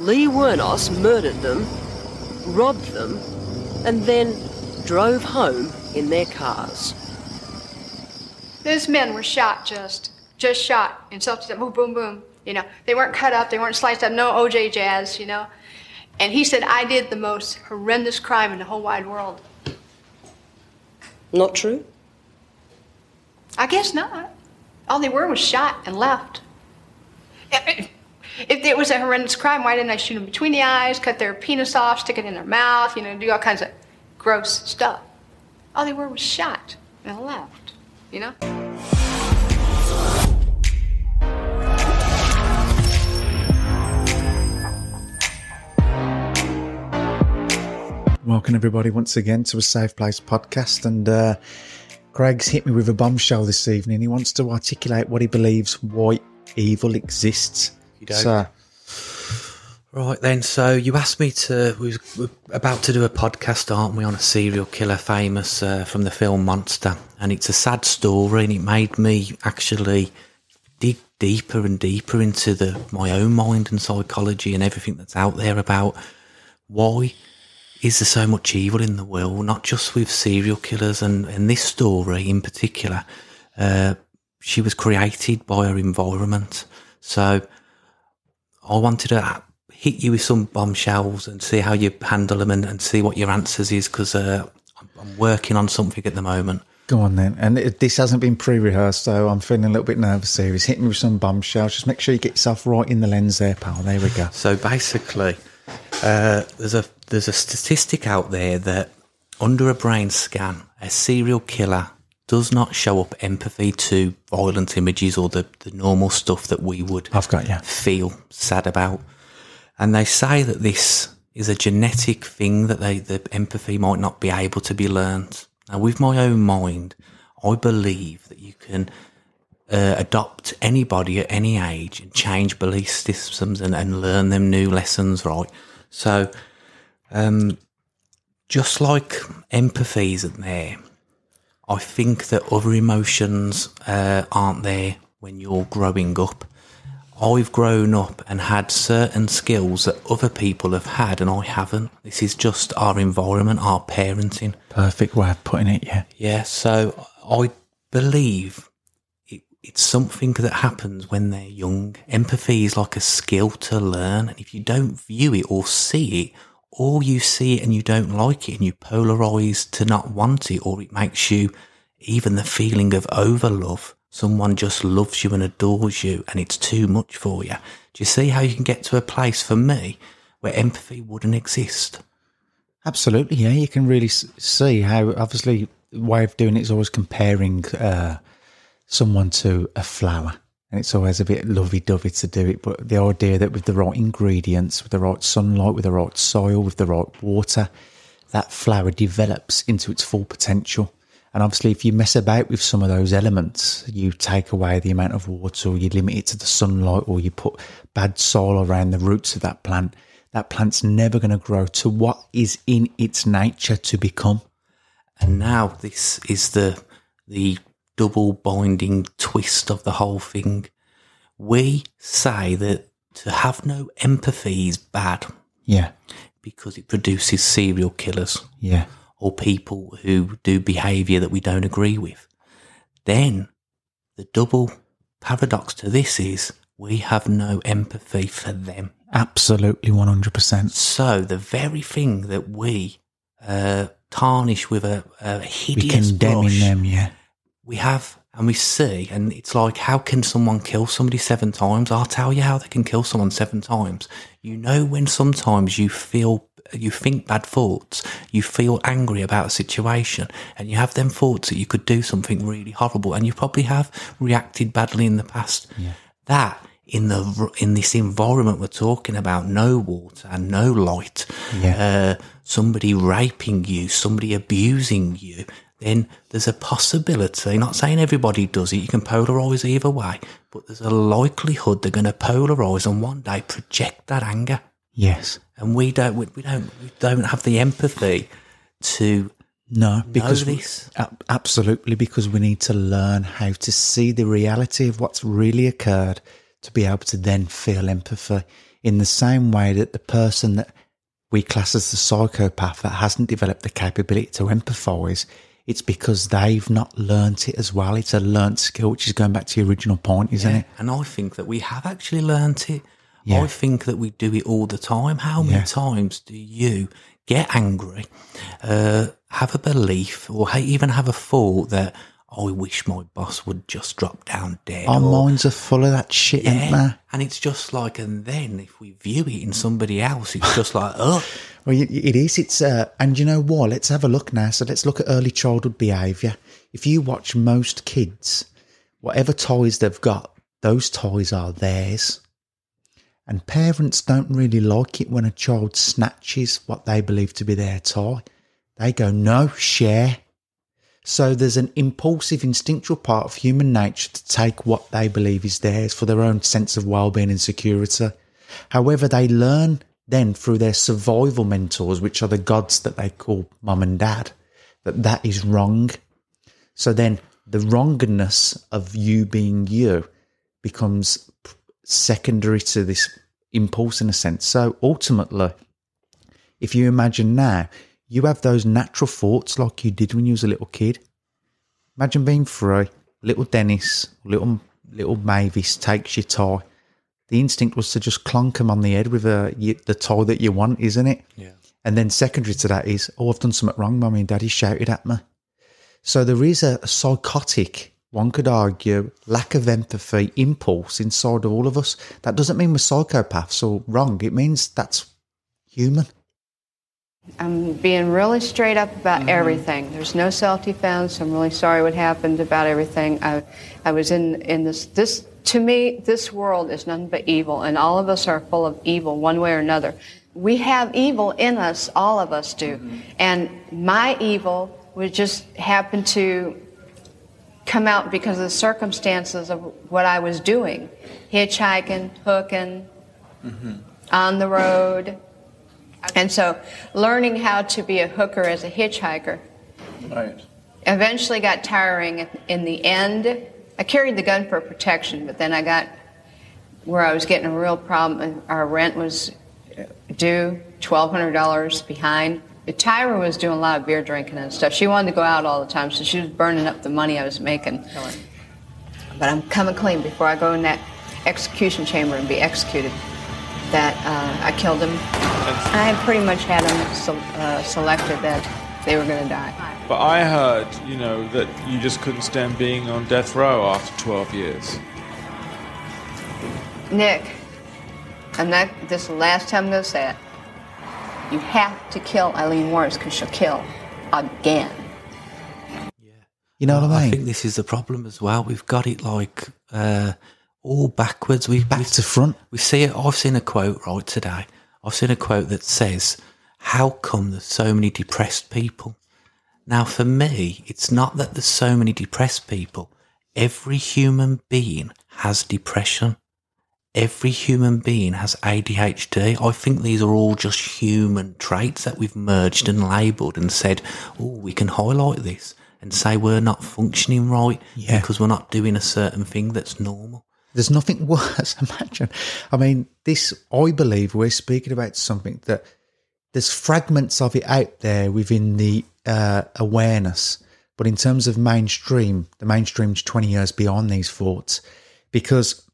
Lee Wuornos murdered them, robbed them, and then drove home in their cars. Those men were shot just, just shot in self-defense. Boom, boom, boom. You know, they weren't cut up, they weren't sliced up. No OJ jazz. You know, and he said I did the most horrendous crime in the whole wide world. Not true? I guess not. All they were was shot and left. If it was a horrendous crime, why didn't I shoot them between the eyes, cut their penis off, stick it in their mouth, you know, do all kinds of gross stuff? All they were was shot and left, you know? Welcome, everybody, once again to a Safe Place podcast. And uh, hit me with a bombshell this evening. He wants to articulate what he believes white evil exists. So, Right then, so you asked me to. We was- we're about to do a podcast, aren't we, on a serial killer famous uh, from the film Monster, and it's a sad story, and it made me actually dig deeper and deeper into the my own mind and psychology and everything that's out there about why is there so much evil in the world, not just with serial killers, and and this story in particular. Uh, she was created by her environment, so. I wanted to hit you with some bombshells and see how you handle them and, and see what your answers is because uh, I'm, working on something at the moment. go on then. And it, this hasn't been pre rehearsed, so I'm feeling a little bit nervous here. He's hitting me with some bombshells. Just make sure you get yourself right in the lens there, pal. There we go. So basically, uh, there's a there's a statistic out there that under a brain scan, a serial killer does not show up empathy to violent images or the, the normal stuff that we would I've got you. feel sad about. And they say that this is a genetic thing that they, the empathy might not be able to be learnt. Now, with my own mind, I believe that you can uh, adopt anybody at any age and change belief systems and, and learn them new lessons, right? So, um, just like empathy isn't there, I think that other emotions uh, aren't there when you're growing up. I've grown up and had certain skills that other people have had and I haven't. This is just our environment, our parenting. Perfect way of putting it, yeah. Yeah, so I believe it, it's something that happens when they're young. Empathy is like a skill to learn, and if you don't view it or see it, or you see it and you don't like it and you polarize to not want it, or it makes you even the feeling of overlove. Someone just loves you and adores you, and it's too much for you. Do you see how you can get to a place for me where empathy wouldn't exist? Absolutely, yeah. You can really see how, obviously, the way of doing it is always comparing uh, someone to a flower. And it's always a bit lovey dovey to do it. But the idea that with the right ingredients, with the right sunlight, with the right soil, with the right water, that flower develops into its full potential. And obviously, if you mess about with some of those elements, you take away the amount of water, or you limit it to the sunlight, or you put bad soil around the roots of that plant, that plant's never going to grow to what is in its nature to become. And now this is the the double binding twist of the whole thing. We say that to have no empathy is bad Yeah, because it produces serial killers yeah, or people who do behaviour that we don't agree with. Then the double paradox to this is we have no empathy for them. absolutely 100%. So the very thing that we uh, tarnish with a, a We hideous condemning brush, them, yeah. We have and we see, and it's like, how can someone kill somebody seven times? I'll tell you how they can kill someone seven times. You know, when sometimes you feel, you think bad thoughts, you feel angry about a situation, and you have them thoughts that you could do something really horrible, and you probably have reacted badly in the past. That in the in this environment we're talking about, no water and no light, Yeah. uh, somebody raping you, somebody abusing you, then there's a possibility, not saying everybody does it, you can polarise either way, but there's a likelihood they're going to polarise and one day project that anger. Yes. And we don't, we, we don't, we don't have the empathy to No, because we- absolutely because we need to learn how to see the reality of what's really occurred to be able to then feel empathy in the same way that the person that we class as the psychopath that hasn't developed the capability to empathise, it's because they've not learnt it as well. It's a learnt skill, which is going back to your original point, isn't it? And I think that we have actually learnt it. Yeah. I think that we do it all the time. How many Yeah. times do you get angry, uh, have a belief, or even have a thought that "Oh, I wish my boss would just drop down dead? Our or, minds are full of that shit, ain't yeah. they? And it's just like, and then if we view it in somebody else, it's just like, oh, Well, it is. It's uh, and you know what? Let's have a look now. So let's look at early childhood behaviour. If you watch most kids, whatever toys they've got, those toys are theirs. And parents don't really like it when a child snatches what they believe to be their toy. They go, no, share. So there's an impulsive, instinctual part of human nature to take what they believe is theirs for their own sense of well-being and security. However, they learn then through their survival mentors, which are the gods that they call mum and dad, that that is wrong. So then the wrongness of you being you becomes secondary to this impulse in a sense. So ultimately, if you imagine now, you have those natural thoughts like you did when you was a little kid. Imagine being free. Little Dennis, little little Mavis takes your toy. The instinct was to just clonk him on the head with a, you, the toy that you want, isn't it? Yeah. And then secondary to that is, oh, I've done something wrong. Mummy and Daddy shouted at me. So there is a, a psychotic, one could argue, lack of empathy impulse inside of all of us. That doesn't mean we're psychopaths or wrong. It means that's human. I'm being really straight up about mm-hmm. everything. There's no self-defense. I'm really sorry what happened about everything. I, I was in, in this, this, to me, this world is nothing but evil, and all of us are full of evil one way or another. We have evil in us, all of us do. Mm-hmm. And my evil would just happen to come out because of the circumstances of what I was doing hitchhiking, hooking, mm-hmm. on the road. And so, learning how to be a hooker as a hitchhiker Right. eventually got tiring. In the end, I carried the gun for protection, but then I got where I was getting a real problem. Our rent was due, twelve hundred dollars behind. Tyria was doing a lot of beer drinking and stuff. She wanted to go out all the time, so she was burning up the money I was making. But I'm coming clean before I go in that execution chamber and be executed. That uh, I killed him. I pretty much had them se- uh, selected that they were going to die. But I heard, you know, that you just couldn't stand being on death row after 12 years. Nick, and that this is the last time I'm going to say it. You have to kill Aileen Wuornos because she'll kill again. Yeah. You know what I mean? I think this is the problem as well. We've got it like uh, all backwards. We Back we, to front. We see it. I've seen a quote right today. I've seen a quote that says, "How come there's so many depressed people?" Now, for me, it's not that there's so many depressed people. Every human being has depression. Every human being has ADHD. I think these are all just human traits that we've merged and labelled and said, oh, we can highlight this and say we're not functioning right Yeah. because we're not doing a certain thing that's normal. There's nothing worse. Imagine. I mean, this, I believe we're speaking about something that there's fragments of it out there within the uh, awareness. But in terms of mainstream, the mainstream's 20 years beyond these thoughts because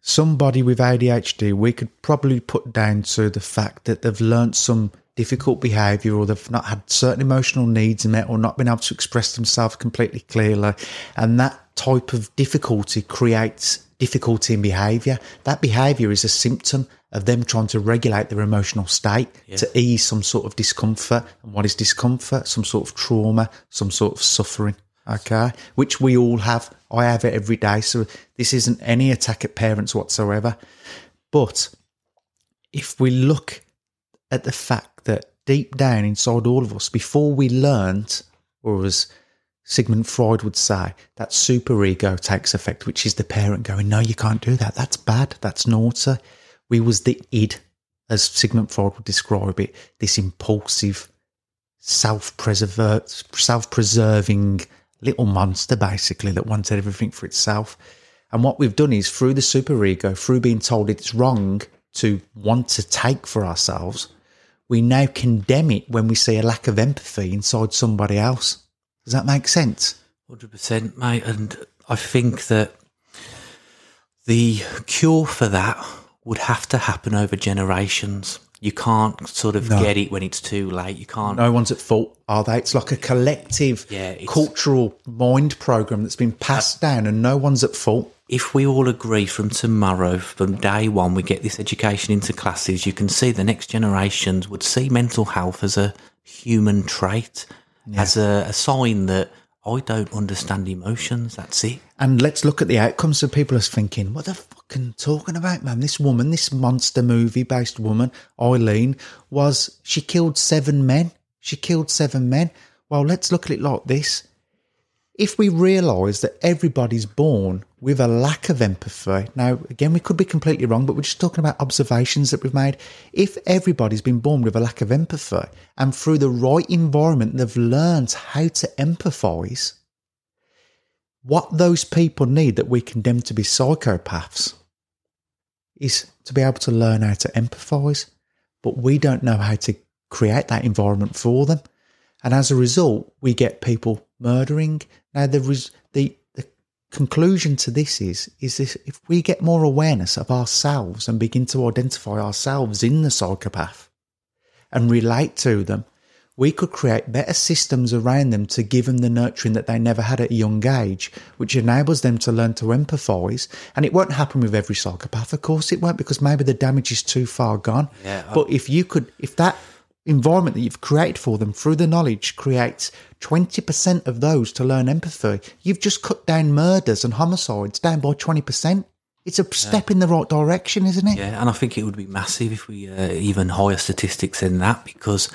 somebody with ADHD, we could probably put down to the fact that they've learnt some difficult behaviour or they've not had certain emotional needs met or not been able to express themselves completely clearly. And that type of difficulty creates difficulty in behaviour. That behaviour is a symptom of them trying to regulate their emotional state to ease some sort of discomfort. And what is discomfort? Some sort of trauma, some sort of suffering. Okay. Which we all have. I have it every day. So this isn't any attack at parents whatsoever. But if we look at the fact that deep down inside all of us, before we learned, or as Sigmund Freud would say, that superego takes effect, which is the parent going, No, you can't do that. That's bad. That's naughty. We was the id, as Sigmund Freud would describe it, this impulsive, self-preservert, self-preserving little monster, basically, that wanted everything for itself. And what we've done is through the superego, through being told it's wrong, to want to take for ourselves, we now condemn it when we see a lack of empathy inside somebody else. Does that make sense? Hundred percent, mate. And I think that the cure for that would have to happen over generations. You can't sort of No. get it when it's too late. You can't. No one's at fault, are they? It's like a collective Yeah, cultural mind program that's been passed uh, down, and no one's at fault. If we all agree from tomorrow, from day one, we get this education into classes, you can see the next generations would see mental health as a human trait, as a, a sign that I don't understand emotions. That's it. And let's look at the outcomes. So people are thinking, what the fucking talking about, man? This woman, this monster movie based woman, Aileen, was she killed seven men? She killed seven men. Well, let's look at it like this. If we realise that everybody's born with a lack of empathy, now again, we could be completely wrong, but we're just talking about observations that we've made. If everybody's been born with a lack of empathy and through the right environment, they've learned how to empathise, what those people need that we condemn to be psychopaths is to be able to learn how to empathize, but we don't know how to create that environment for them. And as a result, we get people murdering. Now, the, res- the, the conclusion to this is, is this, if we get more awareness of ourselves and begin to identify ourselves in the psychopath and relate to them, we could create better systems around them to give them the nurturing that they never had at a young age, which enables them to learn to empathise. And it won't happen with every psychopath, of course it won't, because maybe the damage is too far gone. Yeah, but if you could, if that environment that you've created for them through the knowledge creates 20% of those to learn empathy, you've just cut down murders and homicides down by 20%. It's a step in the right direction, isn't it? Yeah, and I think it would be massive if we uh, even higher statistics than that because,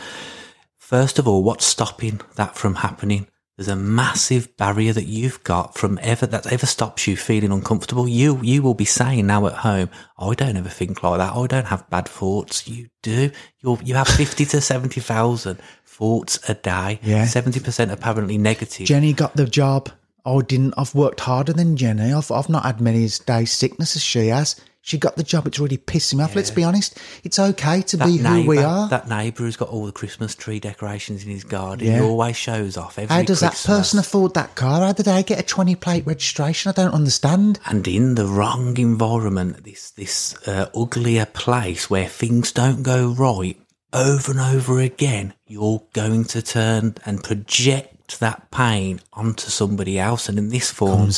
first of all, what's stopping that from happening? There's a massive barrier that you've got from ever that ever stops you feeling uncomfortable. You you will be saying now at home, I don't ever think like that. I don't have bad thoughts. You do. You you have fifty to seventy thousand thoughts a day. Yeah. seventy percent apparently negative. Jenny got the job. I didn't. I've worked harder than Jenny. I've, I've not had many days sickness as she has. She got the job. It's really pissing me off. Let's be honest. It's okay to be who we are. That neighbour who's got all the Christmas tree decorations in his garden. Yeah. He always shows off every How does that person afford that car? How did they get a 20 plate registration? I don't understand. and in the wrong environment, this this uh, uglier place where things don't go right over and over again, you're going to turn and project that pain onto somebody else. And in this form,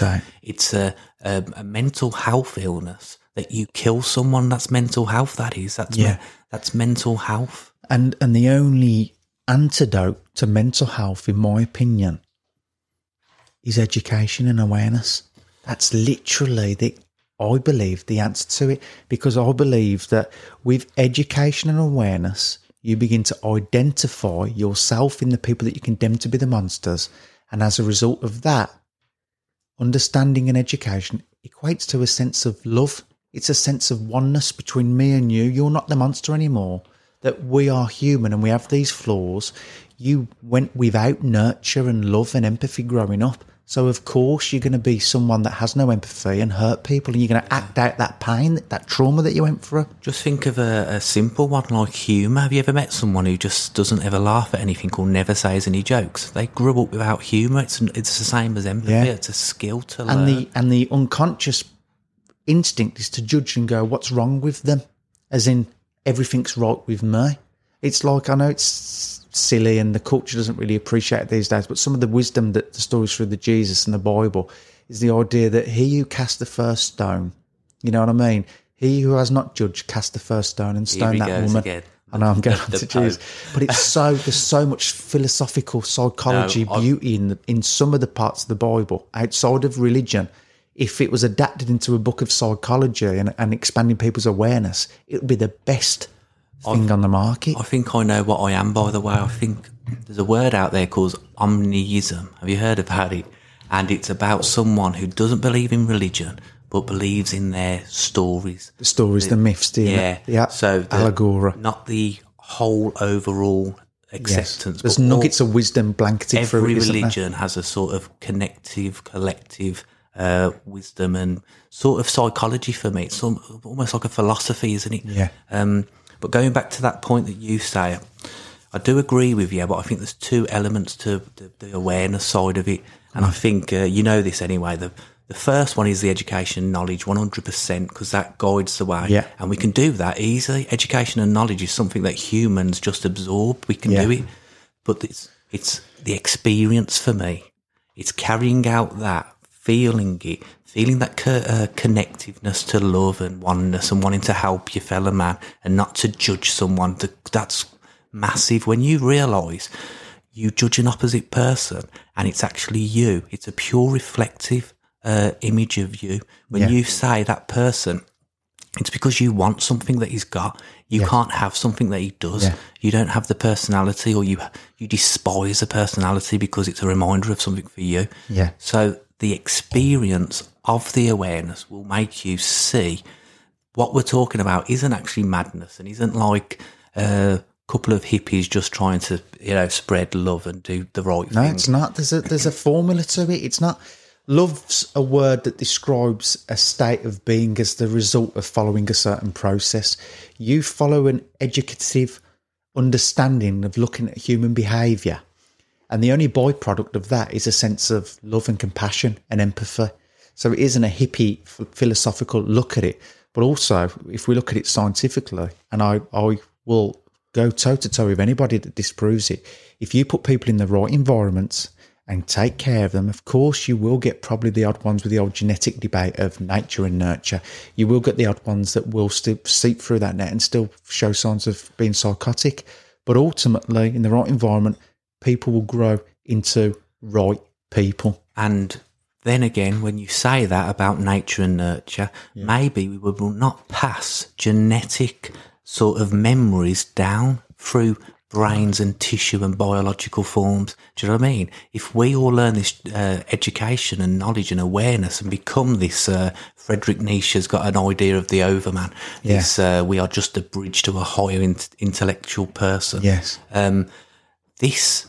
it's a, a a mental health illness that you kill someone. That's mental health. That is. That's Yeah. me- that's mental health. And and the only antidote to mental health, in my opinion, is education and awareness. That's literally the I believe the answer to it because I believe that with education and awareness, you begin to identify yourself in the people that you condemn to be the monsters, and as a result of that, understanding and education equates to a sense of love. It's a sense of oneness between me and you. You're not the monster anymore. That we are human and we have these flaws. You went without nurture and love and empathy growing up. So, of course, you're going to be someone that has no empathy and hurt people, and you're going to act out that pain, that trauma that you went through. Just think of a, a simple one like humour. Have you ever met someone who just doesn't ever laugh at anything or never says any jokes? They grew up without humour. It's it's the same as empathy. Yeah. It's a skill to learn. and the and the unconscious instinct is to judge and go, "What's wrong with them?" As in, everything's right with me. It's like I know it's silly, and the culture doesn't really appreciate it these days. But some of the wisdom that the stories through the Jesus and the Bible is the idea that he who cast the first stone, you know what I mean? He who has not judged cast the first stone and stone that woman. again. I know I'm going the to Jesus, but it's so there's so much philosophical psychology, No, beauty in the, in some of the parts of the Bible outside of religion. If it was adapted into a book of psychology and, and expanding people's awareness, it would be the best thing on the market. I think I know what I am, by the way. I think there's a word out there called omniism. Have you heard about it? And it's about someone who doesn't believe in religion, but believes in their stories. the stories, the myths, the Yeah. yeah, So the, allegory. not the whole overall Yes. acceptance. There's but all- nuggets of wisdom blanketed through every there? religion has a sort of connective, collective uh, wisdom and sort of psychology for me. It's almost like a philosophy, isn't it? Yeah. Um, but going back to that point that you say, I do agree with you, but I think there's two elements to the, the awareness side of it. And I think uh, you know this anyway. The the first one is the education knowledge, 100%, because that guides the way. Yeah. And we can do that easily. Education and knowledge is something that humans just absorb. We can Yeah. do it. But it's, it's the experience for me. It's carrying out that, feeling it, feeling that co- uh, connectiveness to love and oneness and wanting to help your fellow man and not to judge someone. Th- That's massive. When you realise you judge an opposite person and it's actually you, it's a pure reflective uh, image of you. When Yeah. you say that person, it's because you want something that he's got. You Yes. can't have something that he does. Yeah. You don't have the personality, or you you despise a personality because it's a reminder of something for you. Yeah. So the experience of the awareness will make you see what we're talking about isn't actually madness and isn't like a couple of hippies just trying to you know spread love and do the right No, thing. No, it's not. There's a there's a formula to it. It's not. Love's a word that describes a state of being as the result of following a certain process. You follow an educative understanding of looking at human behaviour, and the only byproduct of that is a sense of love and compassion and empathy. So it isn't a hippie philosophical look at it, but also if we look at it scientifically, and I, I will go toe to toe with anybody that disproves it. If you put people in the right environments and take care of them, of course, you will get probably the odd ones with the old genetic debate of nature and nurture. You will get the odd ones that will still seep through that net and still show signs of being psychotic. But ultimately, in the right environment, people will grow into right people. And then again, when you say that about nature and nurture, maybe we will not pass genetic sort of memories down through brains and tissue and biological forms. Do you know what I mean? If we all learn this uh, education and knowledge and awareness and become this, uh, Frederick Nietzsche's got an idea of the overman. Yeah. This, uh, we are just a bridge to a higher in- intellectual person Yes. um, this,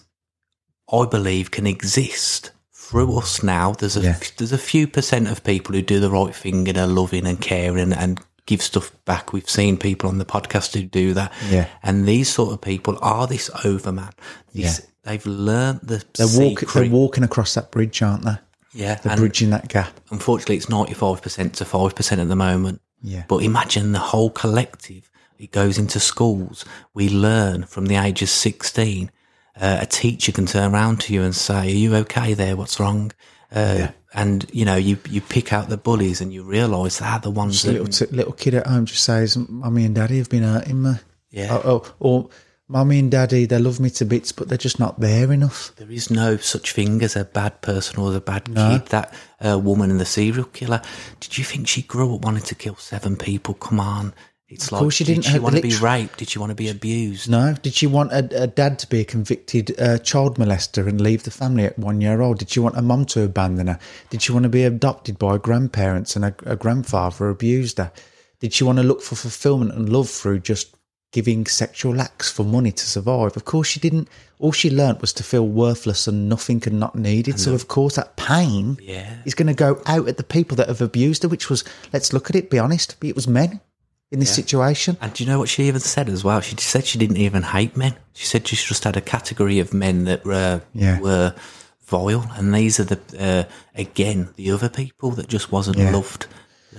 I believe, can exist through us now. There's a Yeah. there's a few percent of people who do the right thing and are loving and caring and give stuff back. We've seen people on the podcast who do that. Yeah. And these sort of people are this overman. This, Yeah. They've learned the They're, walk, secret. they're walking across that bridge, aren't they? yeah. They're bridging that gap. unfortunately, it's 95% to 5% at the moment. Yeah. But imagine the whole collective. It goes into schools. We learn from the age of 16. Uh, a teacher can turn around to you and say, Are you okay there? What's wrong? Uh, And, you know, you, you pick out the bullies and you realise they're the ones that. little, t- little kid at home just says, Mummy and Daddy have been hurting me. Yeah. Oh, oh, or Mummy and Daddy, they love me to bits, but they're just not there enough. There is no such thing as a bad person or a bad No. kid. That uh, woman in the serial killer. Did you think she grew up wanting to kill seven people? Come on. It's like, course she did didn't she want to be raped? Did she want to be abused? No. Did she want a, a dad to be a convicted uh, child molester and leave the family at one year old? Did she want a mum to abandon her? Did she want to be adopted by her grandparents and a, a grandfather abused her? Did she want to look for fulfillment and love through just giving sexual acts for money to survive? Of course she didn't. All she learnt was to feel worthless and nothing and not needed. So of course that pain Yeah. is going to go out at the people that have abused her, which was, let's look at it, be honest, it was men in this situation. And do you know what she even said as well? She said she didn't even hate men. She said she just had a category of men that were Yeah. were vile, and these are the uh, again the other people that just wasn't Yeah. loved.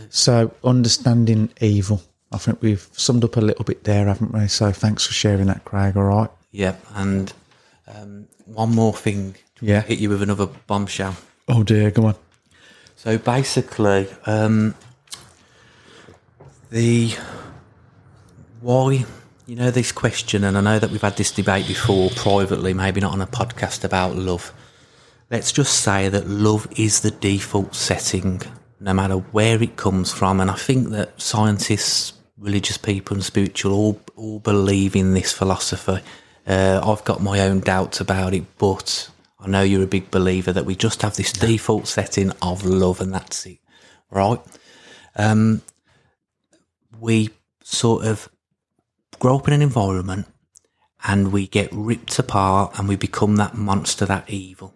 So, understanding evil. I think we've summed up a little bit there, haven't we? So, thanks for sharing that, Craig. All right. Yep. And um, one more thing. Yeah. Hit you with another bombshell. Oh dear, go on. So basically, um, the why you know this question, and I know that we've had this debate before privately, maybe not on a podcast about love. Let's just say that love is the default setting, no matter where it comes from, and I think that scientists, religious people, and spiritual all all believe in this philosophy. Uh, I've got my own doubts about it, but I know you're a big believer that we just have this default setting of love, and that's it, right? Um, we sort of grow up in an environment and we get ripped apart and we become that monster, that evil.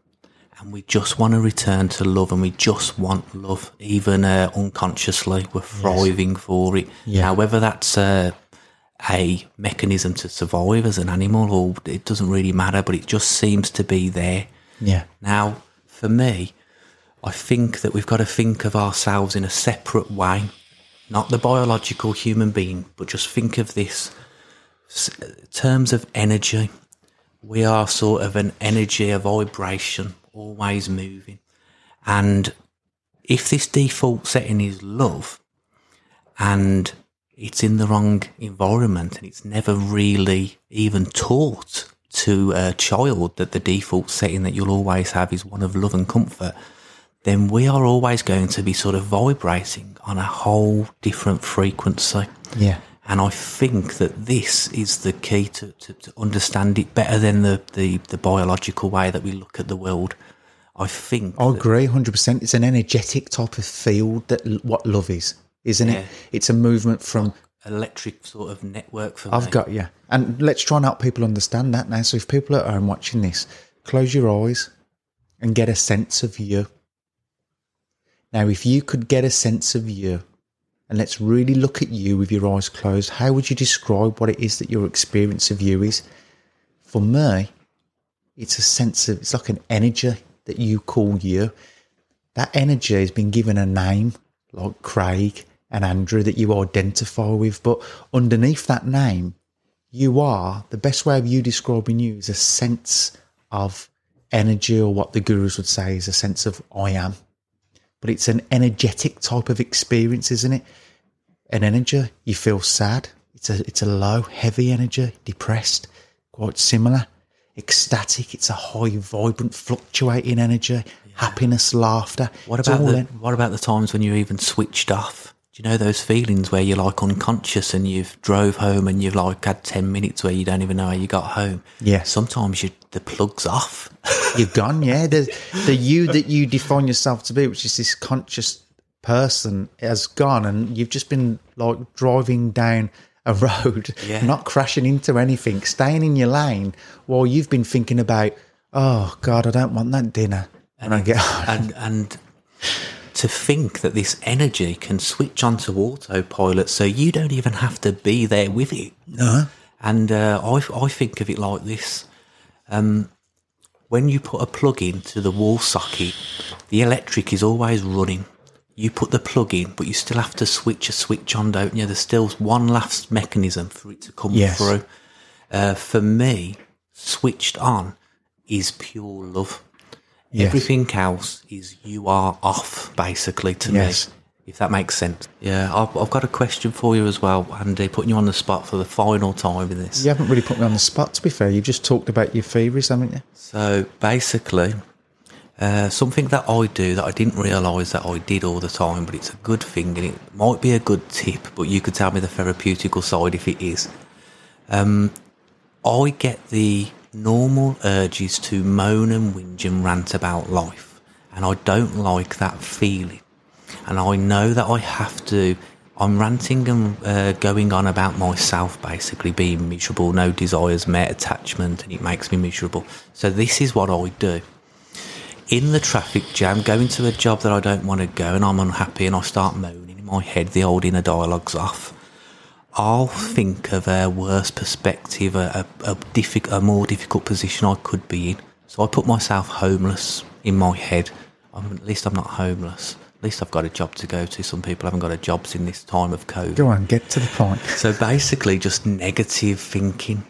and we just want to return to love, and we just want love, even uh, unconsciously. We're thriving for it. Yeah. Now, whether that's uh, a mechanism to survive as an animal, or it doesn't really matter, but it just seems to be there. Yeah. Now, for me, I think that we've got to think of ourselves in a separate way, not the biological human being, but just think of this terms of energy. We are sort of an energy, a vibration, always moving. And if this default setting is love and it's in the wrong environment and it's never really even taught to a child that the default setting that you'll always have is one of love and comfort, then we are always going to be sort of vibrating on a whole different frequency. Yeah. And I think that this is the key to, to, to understand it better than the, the, the biological way that we look at the world. I think I agree, hundred percent. It's an energetic type of field that l- what love is, isn't Yeah. it? It's a movement from electric sort of network for I've me. got you, and let's try and help people understand that now. So if people at home watching this, close your eyes and get a sense of you. Now, if you could get a sense of you, and let's really look at you with your eyes closed, how would you describe what it is that your experience of you is? For me, it's a sense of it's like an energy that you call you. That energy has been given a name, like Craig and Andrew, that you identify with. But underneath that name, you are the best way of you describing you is a sense of energy, or what the gurus would say is a sense of I am. But it's an energetic type of experience, isn't it? An energy. You feel sad. It's a it's a low, heavy energy, depressed, quite similar. Ecstatic. It's a high, vibrant, fluctuating energy. Happiness, laughter. What about the, what about the times when you're even switched off? Do you know those feelings where you're like unconscious and you've drove home and you've like had ten minutes where you don't even know how you got home? Yeah. Sometimes you the plug's off. You've gone, yeah. The the you that you define yourself to be, which is this conscious person, has gone, and you've just been like driving down a road, Yeah. not crashing into anything, staying in your lane, while you've been thinking about, oh God, I don't want that dinner when I get home. and and to think that this energy can switch onto autopilot, so you don't even have to be there with it. No. And uh, I I think of it like this: um, when you put a plug into the wall socket, the electric is always running. You put the plug in, but you still have to switch a switch on, don't you? There's still one last mechanism for it to come Yes. through. Uh, for me, switched on is pure love. Yes. Everything else is you are off, basically, to Yes. me. If that makes sense. Yeah, I've, I've got a question for you as well, Andy, putting you on the spot for the final time in this. You haven't really put me on the spot, to be fair. You've just talked about your fevers, haven't you? So basically, uh, something that I do that I didn't realise that I did all the time, but it's a good thing and it might be a good tip, but you could tell me the therapeutical side if it is. Um, I get the normal urges to moan and whinge and rant about life, and I don't like that feeling. And I know that I have to. I'm ranting and uh, going on about myself, basically being miserable, no desires met, attachment, and it makes me miserable. So this is what I do. In the traffic jam, going to a job that I don't want to go, and I'm unhappy, and I start moaning in my head. The old inner dialogue's off. I'll think of a worse perspective, a, a, a, diffi- a more difficult position I could be in. So I put myself homeless in my head. I'm, at least I'm not homeless. At least I've got a job to go to. Some people haven't got a jobs in this time of COVID. Go on, get to the point. So basically, just negative thinking,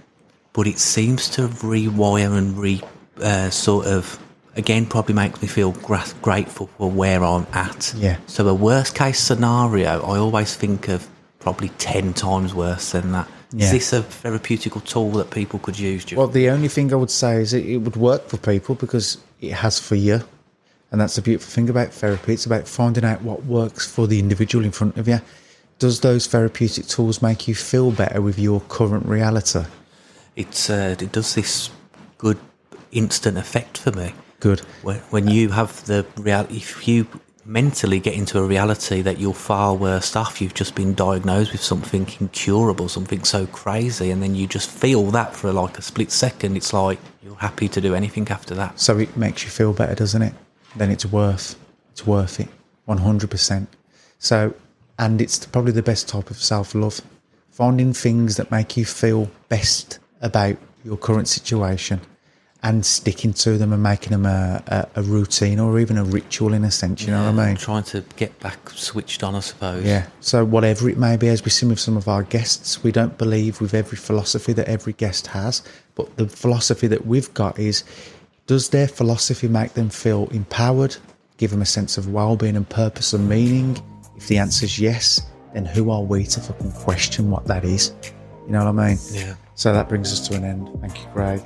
but it seems to rewire and re uh, sort of again probably makes me feel gra- grateful for where I'm at. Yeah. So a worst case scenario, I always think of probably ten times worse than that. Is Yeah. this a therapeutical tool that people could use? Well, the only thing I would say is it, it would work for people because it has for you. And that's the beautiful thing about therapy. It's about finding out what works for the individual in front of you. Does those therapeutic tools make you feel better with your current reality? it's uh, it does this good instant effect for me. Good. When, when you have the reality, if you mentally get into a reality that you're far worse off. You've just been diagnosed with something incurable, something so crazy, and then you just feel that for like a split second. It's like you're happy to do anything after that. So it makes you feel better, doesn't it? Then it's worth it's worth it, one hundred percent. So, and it's probably the best type of self love, finding things that make you feel best about your current situation and sticking to them and making them a, a, a routine or even a ritual in a sense. You know what I mean? Trying to get back switched on, I suppose. Yeah. So whatever it may be, as we've seen with some of our guests, we don't believe with every philosophy that every guest has, but the philosophy that we've got is: does their philosophy make them feel empowered, give them a sense of well-being and purpose and meaning? If the answer is yes, then who are we to fucking question what that is? You know what I mean? Yeah. So that brings us to an end. Thank you, Craig.